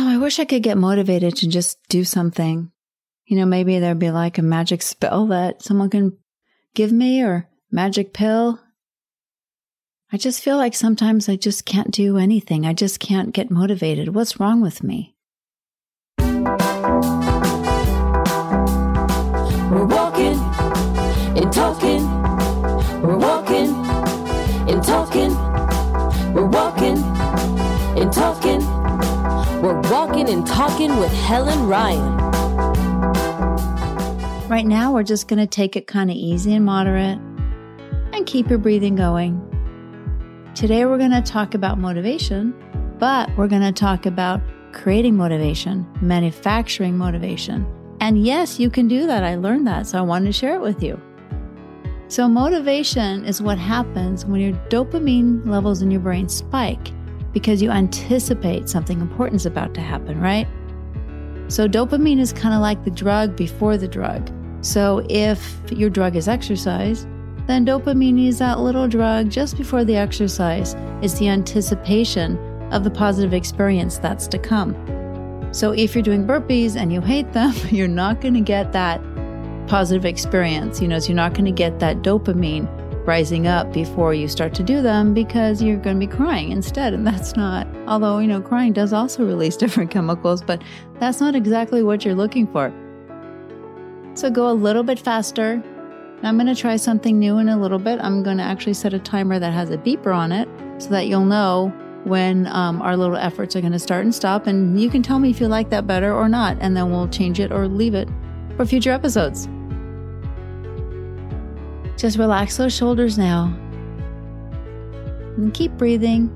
Oh, I wish I could get motivated to just do something. You know, maybe there'd be like a magic spell that someone can give me or magic pill. I just feel like sometimes I just can't do anything. I just can't get motivated. What's wrong with me? We're walking and talking. We're walking and talking. We're walking and talking with Helen Ryan. Right now, we're just going to take it kind of easy and moderate and keep your breathing going. Today, we're going to talk about motivation, but we're going to talk about creating motivation, manufacturing motivation. And yes, you can do that. I learned that, so I wanted to share it with you. So, motivation is what happens when your dopamine levels in your brain spike because you anticipate something important is about to happen, right? So, dopamine is kind of like the drug before the drug. So, if your drug is exercise, then dopamine is that little drug just before the exercise. It's the anticipation of the positive experience that's to come. So, if you're doing burpees and you hate them, you're not going to get that positive experience. You know, so you're not going to get that dopamine rising up before you start to do them because you're going to be crying instead. And that's not, although, you know, crying does also release different chemicals, but that's not exactly what you're looking for. So go a little bit faster. I'm going to try something new in a little bit. I'm going to actually set a timer that has a beeper on it so that you'll know when um, our little efforts are going to start and stop. And you can tell me if you like that better or not, and then we'll change it or leave it for future episodes. Just relax those shoulders now. And keep breathing.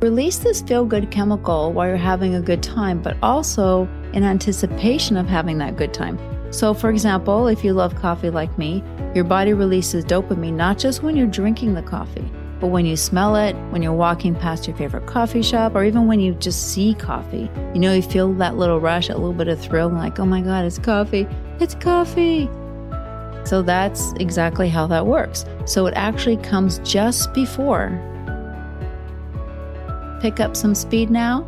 Release this feel good chemical while you're having a good time, but also in anticipation of having that good time. So, for example, if you love coffee like me, your body releases dopamine not just when you're drinking the coffee, but when you smell it, when you're walking past your favorite coffee shop, or even when you just see coffee, you know, you feel that little rush, a little bit of thrill, like, oh my God, it's coffee, it's coffee. So that's exactly how that works. So it actually comes just before. Pick up some speed now.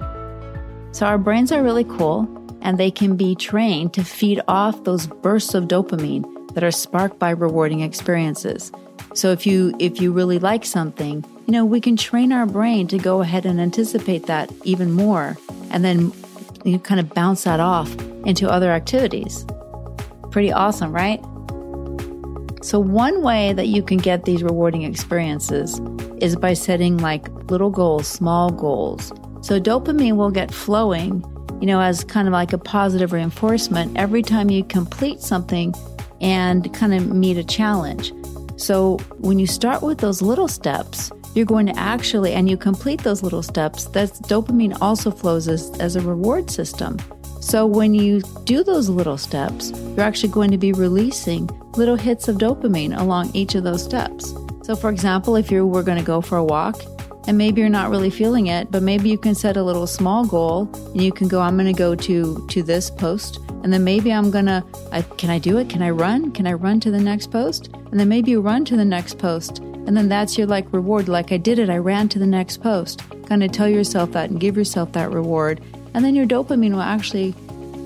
So our brains are really cool and they can be trained to feed off those bursts of dopamine that are sparked by rewarding experiences. So if you if you really like something, you know, we can train our brain to go ahead and anticipate that even more and then you kind of bounce that off into other activities. Pretty awesome, right? So, one way that you can get these rewarding experiences is by setting like little goals, small goals. So, dopamine will get flowing, you know, as kind of like a positive reinforcement every time you complete something and kind of meet a challenge. So, when you start with those little steps, you're going to actually, and you complete those little steps, that dopamine also flows as, as a reward system. So when you do those little steps, you're actually going to be releasing little hits of dopamine along each of those steps. So for example, if you were going to go for a walk and maybe you're not really feeling it, but maybe you can set a little small goal and you can go I'm going to go to to this post and then maybe I'm going to can I do it? Can I run? Can I run to the next post? And then maybe you run to the next post and then that's your like reward like I did it. I ran to the next post. Kind of tell yourself that and give yourself that reward and then your dopamine will actually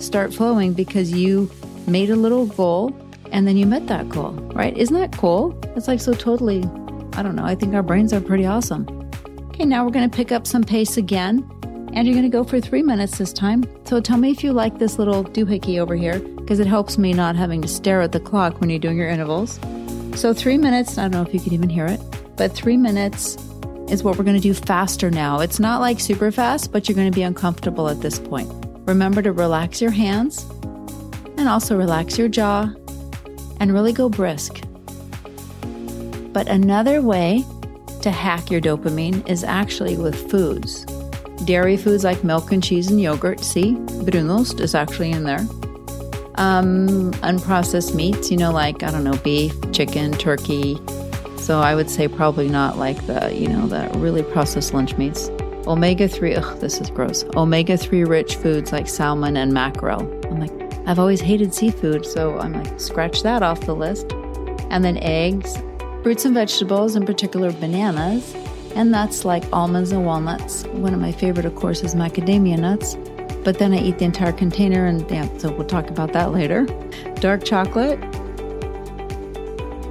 start flowing because you made a little goal and then you met that goal, right? Isn't that cool? It's like so totally, I don't know, I think our brains are pretty awesome. Okay, now we're to pick up some pace again, and you're to go for three minutes this time. So tell me if you like this little doohickey over here, because it helps me not having to stare at the clock when you're doing your intervals. So three minutes, I don't know if you can even hear it, but three minutes is what we're going to do faster now. It's not like super fast, but you're going to be uncomfortable at this point. Remember to relax your hands and also relax your jaw and really go brisk. But another way to hack your dopamine is actually with foods. Dairy foods like milk and cheese and yogurt. See, Brunost is actually in there. Um, unprocessed meats, you know, like, I don't know, beef, chicken, turkey, so I would say probably not like the, you know, the really processed lunch meats. Omega 3, ugh, this is gross. Omega 3 rich foods like salmon and mackerel. I'm like, I've always hated seafood, so I'm like, scratch that off the list. And then eggs, fruits and vegetables, in particular bananas, and nuts like almonds and walnuts. One of my favorite, of course, is macadamia nuts. but then I eat the entire container, and yeah, so we'll talk about that later. Dark chocolate,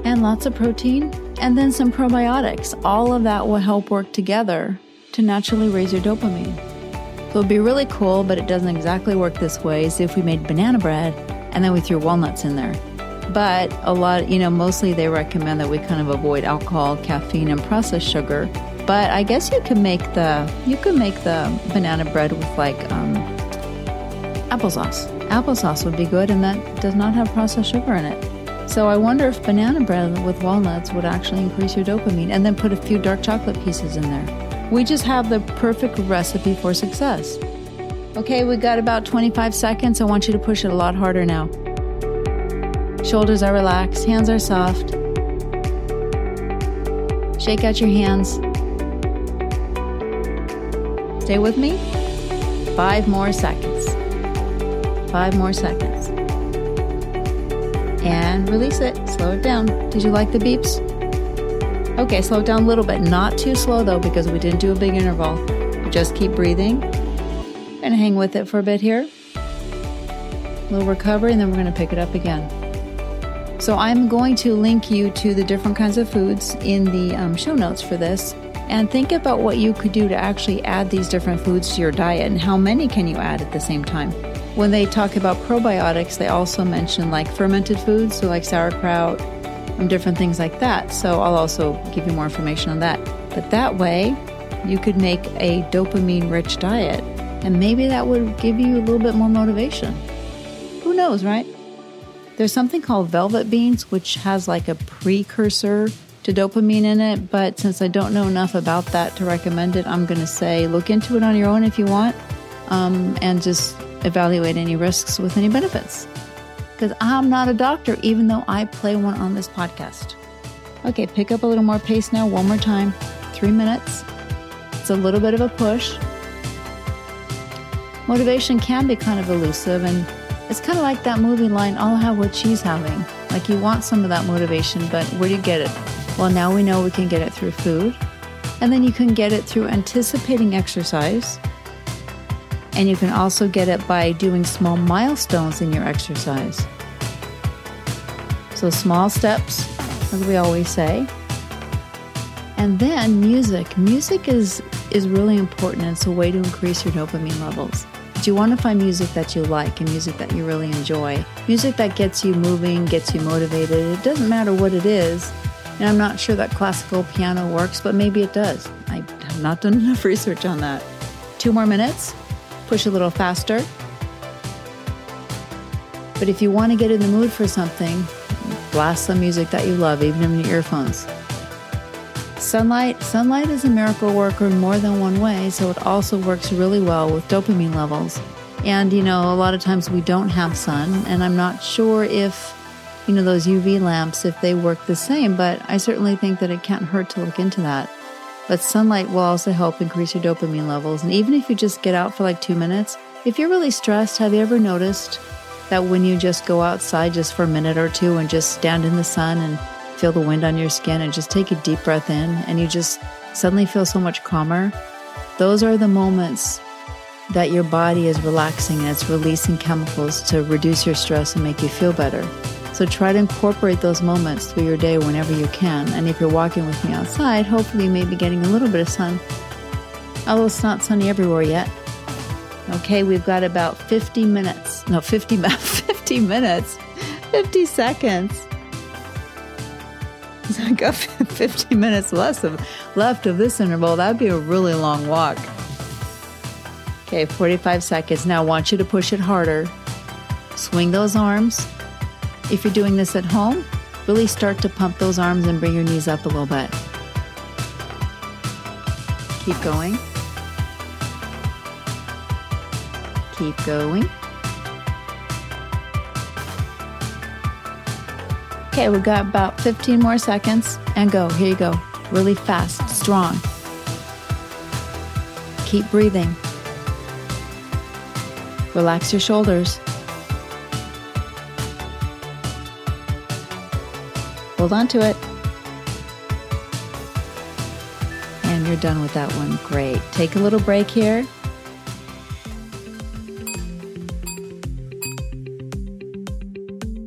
and lots of protein, and then some probiotics. All of that will help work together to naturally raise your dopamine. It'd be really cool, but it doesn't exactly work this way. Is if we made banana bread and then we threw walnuts in there. But a lot, you know, mostly they recommend that we kind of avoid alcohol, caffeine, and processed sugar. But I guess you can make the you can make the banana bread with like um, applesauce. Applesauce would be good, and that does not have processed sugar in it. So I wonder if banana bread with walnuts would actually increase your dopamine, and then put a few dark chocolate pieces in there. We just have the perfect recipe for success. Okay, we got about 25 seconds. I want you to push it a lot harder now. Shoulders are relaxed, hands are soft. Shake out your hands. Stay with me. Five more seconds. Five more seconds. And release it. Slow it down. Did you like the beeps? Okay, slow it down a little bit. Not too slow though, because we didn't do a big interval. Just keep breathing. And hang with it for a bit here. A little recovery, and then we're going to pick it up again. So I'm going to link you to the different kinds of foods in the um, show notes for this. And think about what you could do to actually add these different foods to your diet and how many can you add at the same time. When they talk about probiotics, they also mention like fermented foods, so like sauerkraut, and different things like that. So I'll also give you more information on that. But that way, you could make a dopamine rich diet, and maybe that would give you a little bit more motivation. Who knows, right? There's something called velvet beans, which has like a precursor to dopamine in it. But since I don't know enough about that to recommend it, I'm going to say look into it on your own if you want um, and just evaluate any risks with any benefits. Because I'm not a doctor, even though I play one on this podcast. Okay, pick up a little more pace now, one more time. Three minutes. It's a little bit of a push. Motivation can be kind of elusive and it's kind of like that movie line, I'll have what she's having. Like you want some of that motivation, but where do you get it? Well, now we know we can get it through food. And then you can get it through anticipating exercise. And you can also get it by doing small milestones in your exercise. So, small steps, as we always say. And then music. Music is, is really important. It's a way to increase your dopamine levels. But you want to find music that you like and music that you really enjoy. Music that gets you moving, gets you motivated. It doesn't matter what it is. And I'm not sure that classical piano works, but maybe it does. I have not done enough research on that. Two more minutes. Push a little faster. But if you want to get in the mood for something, blast some music that you love, even in your earphones. Sunlight, sunlight is a miracle worker in more than one way, so it also works really well with dopamine levels. And you know, a lot of times we don't have sun, and I'm not sure if you know those UV lamps if they work the same, but I certainly think that it can't hurt to look into that. But sunlight will also help increase your dopamine levels, and even if you just get out for like 2 minutes, if you're really stressed, have you ever noticed that when you just go outside just for a minute or two and just stand in the sun and feel the wind on your skin and just take a deep breath in and you just suddenly feel so much calmer, those are the moments that your body is relaxing and it's releasing chemicals to reduce your stress and make you feel better. So try to incorporate those moments through your day whenever you can. And if you're walking with me outside, hopefully you may be getting a little bit of sun. Although it's not sunny everywhere yet. Okay, we've got about 50 minutes. No, 50, 50 minutes. 50 seconds So I got 50 minutes less of, left of this interval. That'd be a really long walk. Okay, 45 seconds. Now I want you to push it harder. Swing those arms. If you're doing this at home, really start to pump those arms and bring your knees up a little bit. Keep going. Keep going. Okay, we've got about 15 more seconds and go. Here you go. Really fast, strong. Keep breathing. Relax your shoulders. Hold on to it. And you're done with that one. Great. Take a little break here.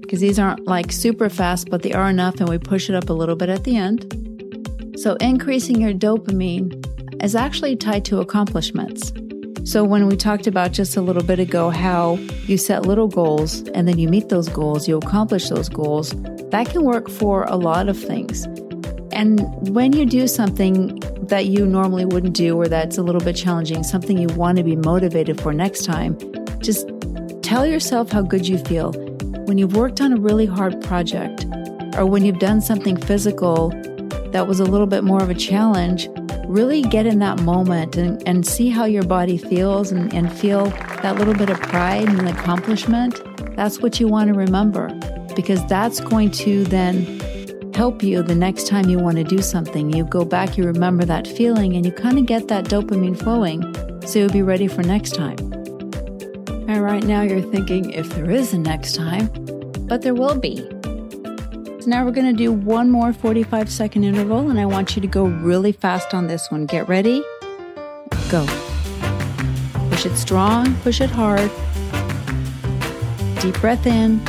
Because these aren't like super fast, but they are enough, and we push it up a little bit at the end. So, increasing your dopamine is actually tied to accomplishments. So, when we talked about just a little bit ago how you set little goals and then you meet those goals, you accomplish those goals, that can work for a lot of things. And when you do something that you normally wouldn't do or that's a little bit challenging, something you want to be motivated for next time, just tell yourself how good you feel. When you've worked on a really hard project or when you've done something physical that was a little bit more of a challenge, really get in that moment and, and see how your body feels and, and feel that little bit of pride and accomplishment. That's what you want to remember because that's going to then help you the next time you want to do something. You go back, you remember that feeling, and you kind of get that dopamine flowing so you'll be ready for next time. And right now you're thinking if there is a next time, but there will be. So now we're going to do one more 45 second interval, and I want you to go really fast on this one. Get ready, go. Push it strong, push it hard. Deep breath in.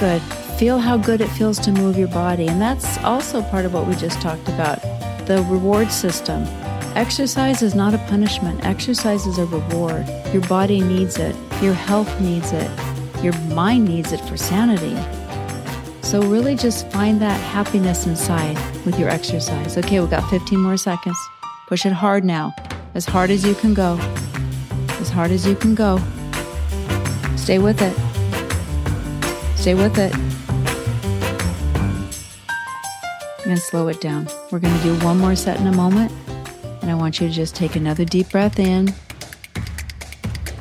Good. Feel how good it feels to move your body. And that's also part of what we just talked about the reward system. Exercise is not a punishment, exercise is a reward. Your body needs it, your health needs it, your mind needs it for sanity. So, really just find that happiness inside with your exercise. Okay, we've got 15 more seconds. Push it hard now, as hard as you can go. As hard as you can go. Stay with it. Stay with it. I'm going to slow it down. We're going to do one more set in a moment. And I want you to just take another deep breath in.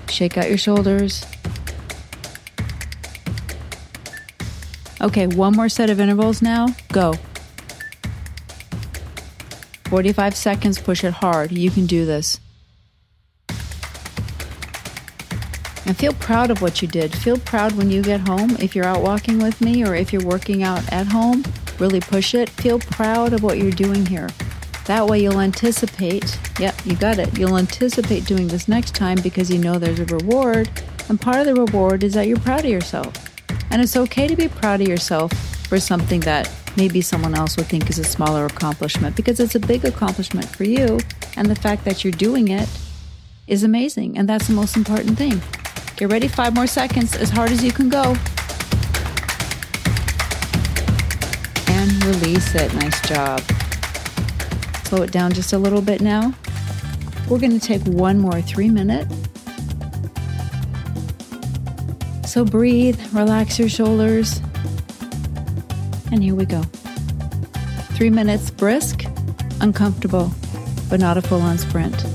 Shake out your shoulders. Okay, one more set of intervals now. Go. 45 seconds, push it hard. You can do this. And feel proud of what you did. Feel proud when you get home. If you're out walking with me or if you're working out at home, really push it. Feel proud of what you're doing here. That way you'll anticipate, yep, you got it. You'll anticipate doing this next time because you know there's a reward. And part of the reward is that you're proud of yourself. And it's okay to be proud of yourself for something that maybe someone else would think is a smaller accomplishment because it's a big accomplishment for you. And the fact that you're doing it is amazing. And that's the most important thing. Get ready, five more seconds, as hard as you can go. And release it. Nice job. Slow it down just a little bit now. We're going to take one more three minute. So breathe, relax your shoulders. And here we go. Three minutes brisk, uncomfortable, but not a full on sprint.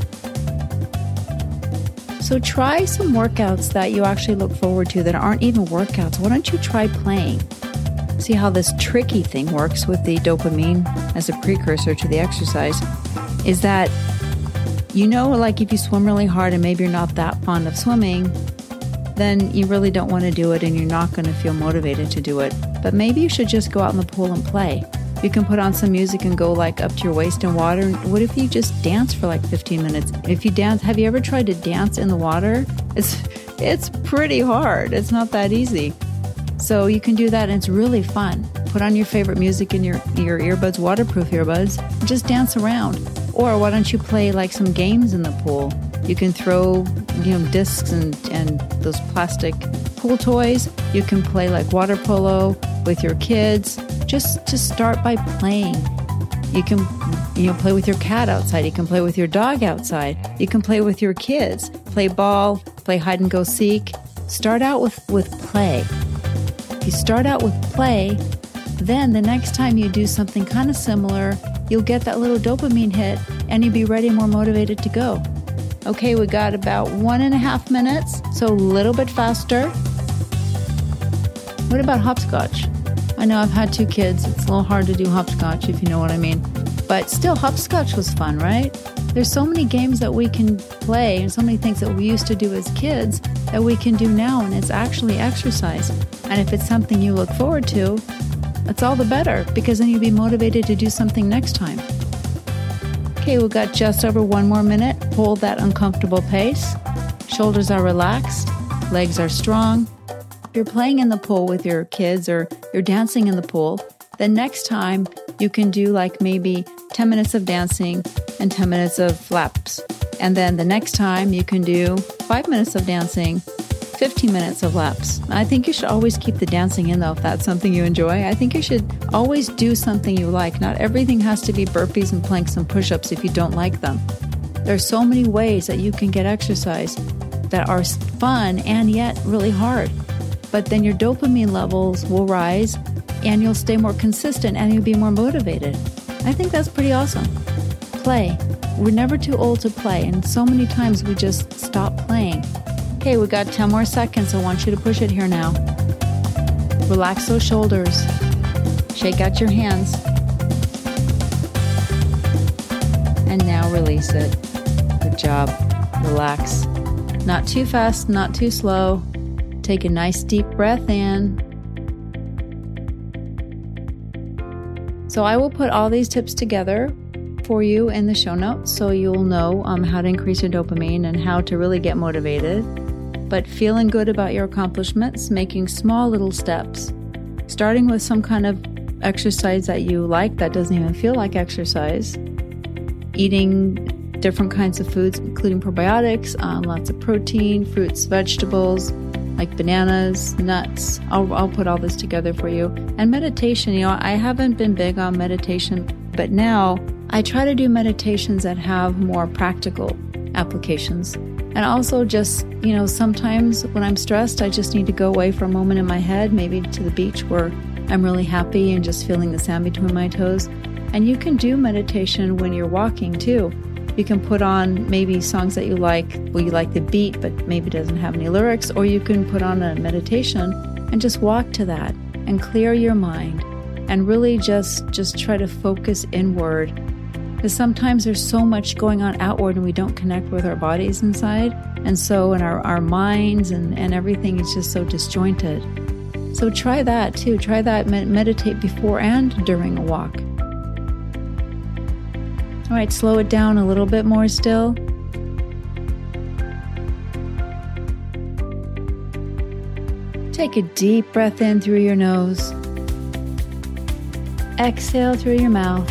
So try some workouts that you actually look forward to that aren't even workouts. Why don't you try playing? see how this tricky thing works with the dopamine as a precursor to the exercise is that you know, like if you swim really hard and maybe you're not that fond of swimming, then you really don't want to do it and you're not going to feel motivated to do it. But maybe you should just go out in the pool and play. You can put on some music and go like up to your waist in water. What if you just dance for like 15 minutes? If you dance, have you ever tried to dance in the water? It's it's pretty hard. It's not that easy. So you can do that and it's really fun. Put on your favorite music in your, your earbuds, waterproof earbuds, just dance around. Or why don't you play like some games in the pool? You can throw, you know, discs and, and those plastic pool toys. You can play like water polo with your kids. Just to start by playing. You can you know play with your cat outside. You can play with your dog outside. You can play with your kids. Play ball, play hide and go seek. Start out with with play. If you start out with play, then the next time you do something kind of similar, you'll get that little dopamine hit and you'll be ready, more motivated to go. Okay, we got about one and a half minutes, so a little bit faster. What about hopscotch? I know I've had two kids. It's a little hard to do hopscotch, if you know what I mean. But still, hopscotch was fun, right? There's so many games that we can play and so many things that we used to do as kids that we can do now, and it's actually exercise. And if it's something you look forward to, it's all the better because then you'll be motivated to do something next time. Okay, we've got just over one more minute. Hold that uncomfortable pace. Shoulders are relaxed, legs are strong. If you're playing in the pool with your kids or you're dancing in the pool, then next time you can do like maybe 10 minutes of dancing and 10 minutes of laps. And then the next time you can do five minutes of dancing 15 minutes of laps. I think you should always keep the dancing in though if that's something you enjoy. I think you should always do something you like. Not everything has to be burpees and planks and push ups if you don't like them. There are so many ways that you can get exercise that are fun and yet really hard. But then your dopamine levels will rise and you'll stay more consistent and you'll be more motivated. I think that's pretty awesome. Play. We're never too old to play, and so many times we just stop playing. Okay, we got 10 more seconds. I want you to push it here now. Relax those shoulders. Shake out your hands. And now release it. Good job. Relax. Not too fast, not too slow. Take a nice deep breath in. So, I will put all these tips together for you in the show notes so you'll know um, how to increase your dopamine and how to really get motivated but feeling good about your accomplishments, making small little steps, starting with some kind of exercise that you like that doesn't even feel like exercise, eating different kinds of foods, including probiotics, um, lots of protein, fruits, vegetables, like bananas, nuts. I'll, I'll put all this together for you. And meditation, you know, I haven't been big on meditation, but now I try to do meditations that have more practical applications. And also, just, you know, sometimes when I'm stressed, I just need to go away for a moment in my head, maybe to the beach where I'm really happy and just feeling the sand between my toes. And you can do meditation when you're walking too. You can put on maybe songs that you like, well, you like the beat, but maybe doesn't have any lyrics, or you can put on a meditation and just walk to that and clear your mind and really just just try to focus inward because sometimes there's so much going on outward and we don't connect with our bodies inside. And so, in our, our minds and, and everything is just so disjointed. So, try that too. Try that, meditate before and during a walk. All right, slow it down a little bit more still. Take a deep breath in through your nose. Exhale through your mouth.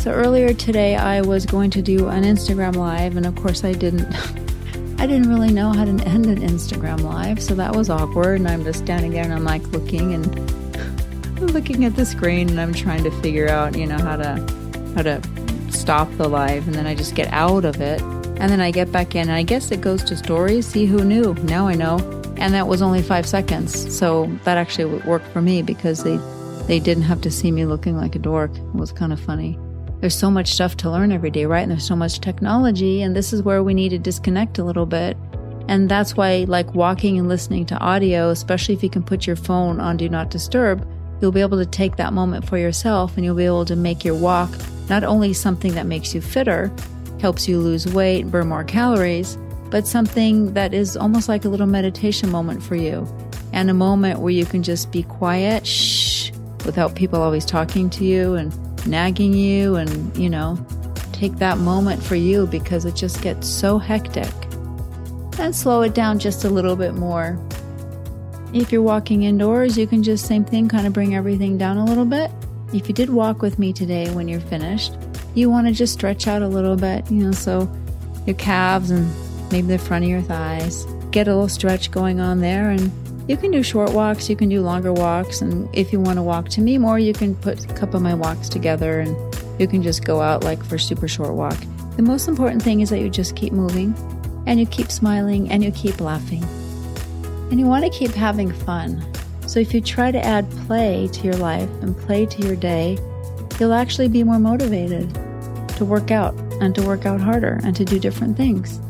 So earlier today I was going to do an Instagram live and of course I didn't I didn't really know how to end an Instagram live, so that was awkward and I'm just standing there and I'm like looking and looking at the screen and I'm trying to figure out, you know, how to how to stop the live and then I just get out of it and then I get back in and I guess it goes to stories. See who knew? Now I know. And that was only 5 seconds. So that actually worked for me because they they didn't have to see me looking like a dork. It was kind of funny there's so much stuff to learn every day, right? And there's so much technology, and this is where we need to disconnect a little bit. And that's why, like walking and listening to audio, especially if you can put your phone on Do Not Disturb, you'll be able to take that moment for yourself and you'll be able to make your walk not only something that makes you fitter, helps you lose weight, burn more calories, but something that is almost like a little meditation moment for you and a moment where you can just be quiet, shh, without people always talking to you and nagging you and, you know, take that moment for you because it just gets so hectic. And slow it down just a little bit more. If you're walking indoors, you can just same thing, kind of bring everything down a little bit. If you did walk with me today when you're finished, you want to just stretch out a little bit, you know, so your calves and maybe the front of your thighs. Get a little stretch going on there and you can do short walks, you can do longer walks, and if you want to walk to me more, you can put a couple of my walks together and you can just go out like for super short walk. The most important thing is that you just keep moving and you keep smiling and you keep laughing. And you want to keep having fun. So if you try to add play to your life and play to your day, you'll actually be more motivated to work out and to work out harder and to do different things.